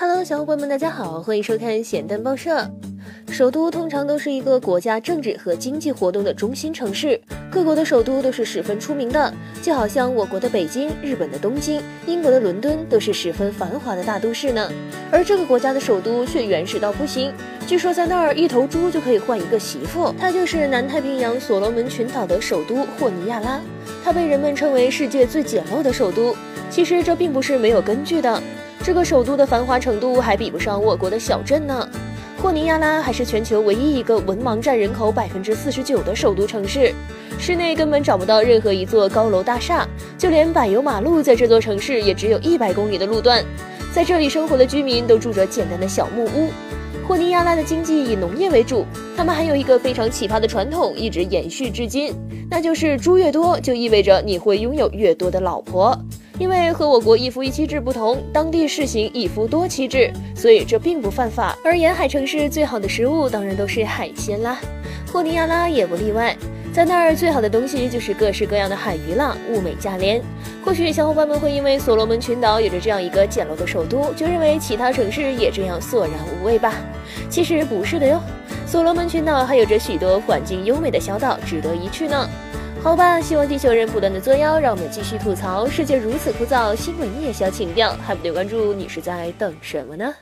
Hello，小伙伴们，大家好，欢迎收看咸蛋报社。首都通常都是一个国家政治和经济活动的中心城市，各国的首都都是十分出名的，就好像我国的北京、日本的东京、英国的伦敦都是十分繁华的大都市呢。而这个国家的首都却原始到不行，据说在那儿一头猪就可以换一个媳妇。它就是南太平洋所罗门群岛的首都霍尼亚拉，它被人们称为世界最简陋的首都。其实这并不是没有根据的。这个首都的繁华程度还比不上我国的小镇呢。霍尼亚拉还是全球唯一一个文盲占人口百分之四十九的首都城市，市内根本找不到任何一座高楼大厦，就连柏油马路在这座城市也只有一百公里的路段。在这里生活的居民都住着简单的小木屋。霍尼亚拉的经济以农业为主，他们还有一个非常奇葩的传统，一直延续至今，那就是猪越多就意味着你会拥有越多的老婆。因为和我国一夫一妻制不同，当地实行一夫多妻制，所以这并不犯法。而沿海城市最好的食物当然都是海鲜啦，霍尼亚拉也不例外。在那儿最好的东西就是各式各样的海鱼啦，物美价廉。或许小伙伴们会因为所罗门群岛有着这样一个简陋的首都，就认为其他城市也这样索然无味吧？其实不是的哟，所罗门群岛还有着许多环境优美的小岛值得一去呢。好吧，希望地球人不断的作妖，让我们继续吐槽世界如此枯燥，新闻也需要情调，还不点关注，你是在等什么呢？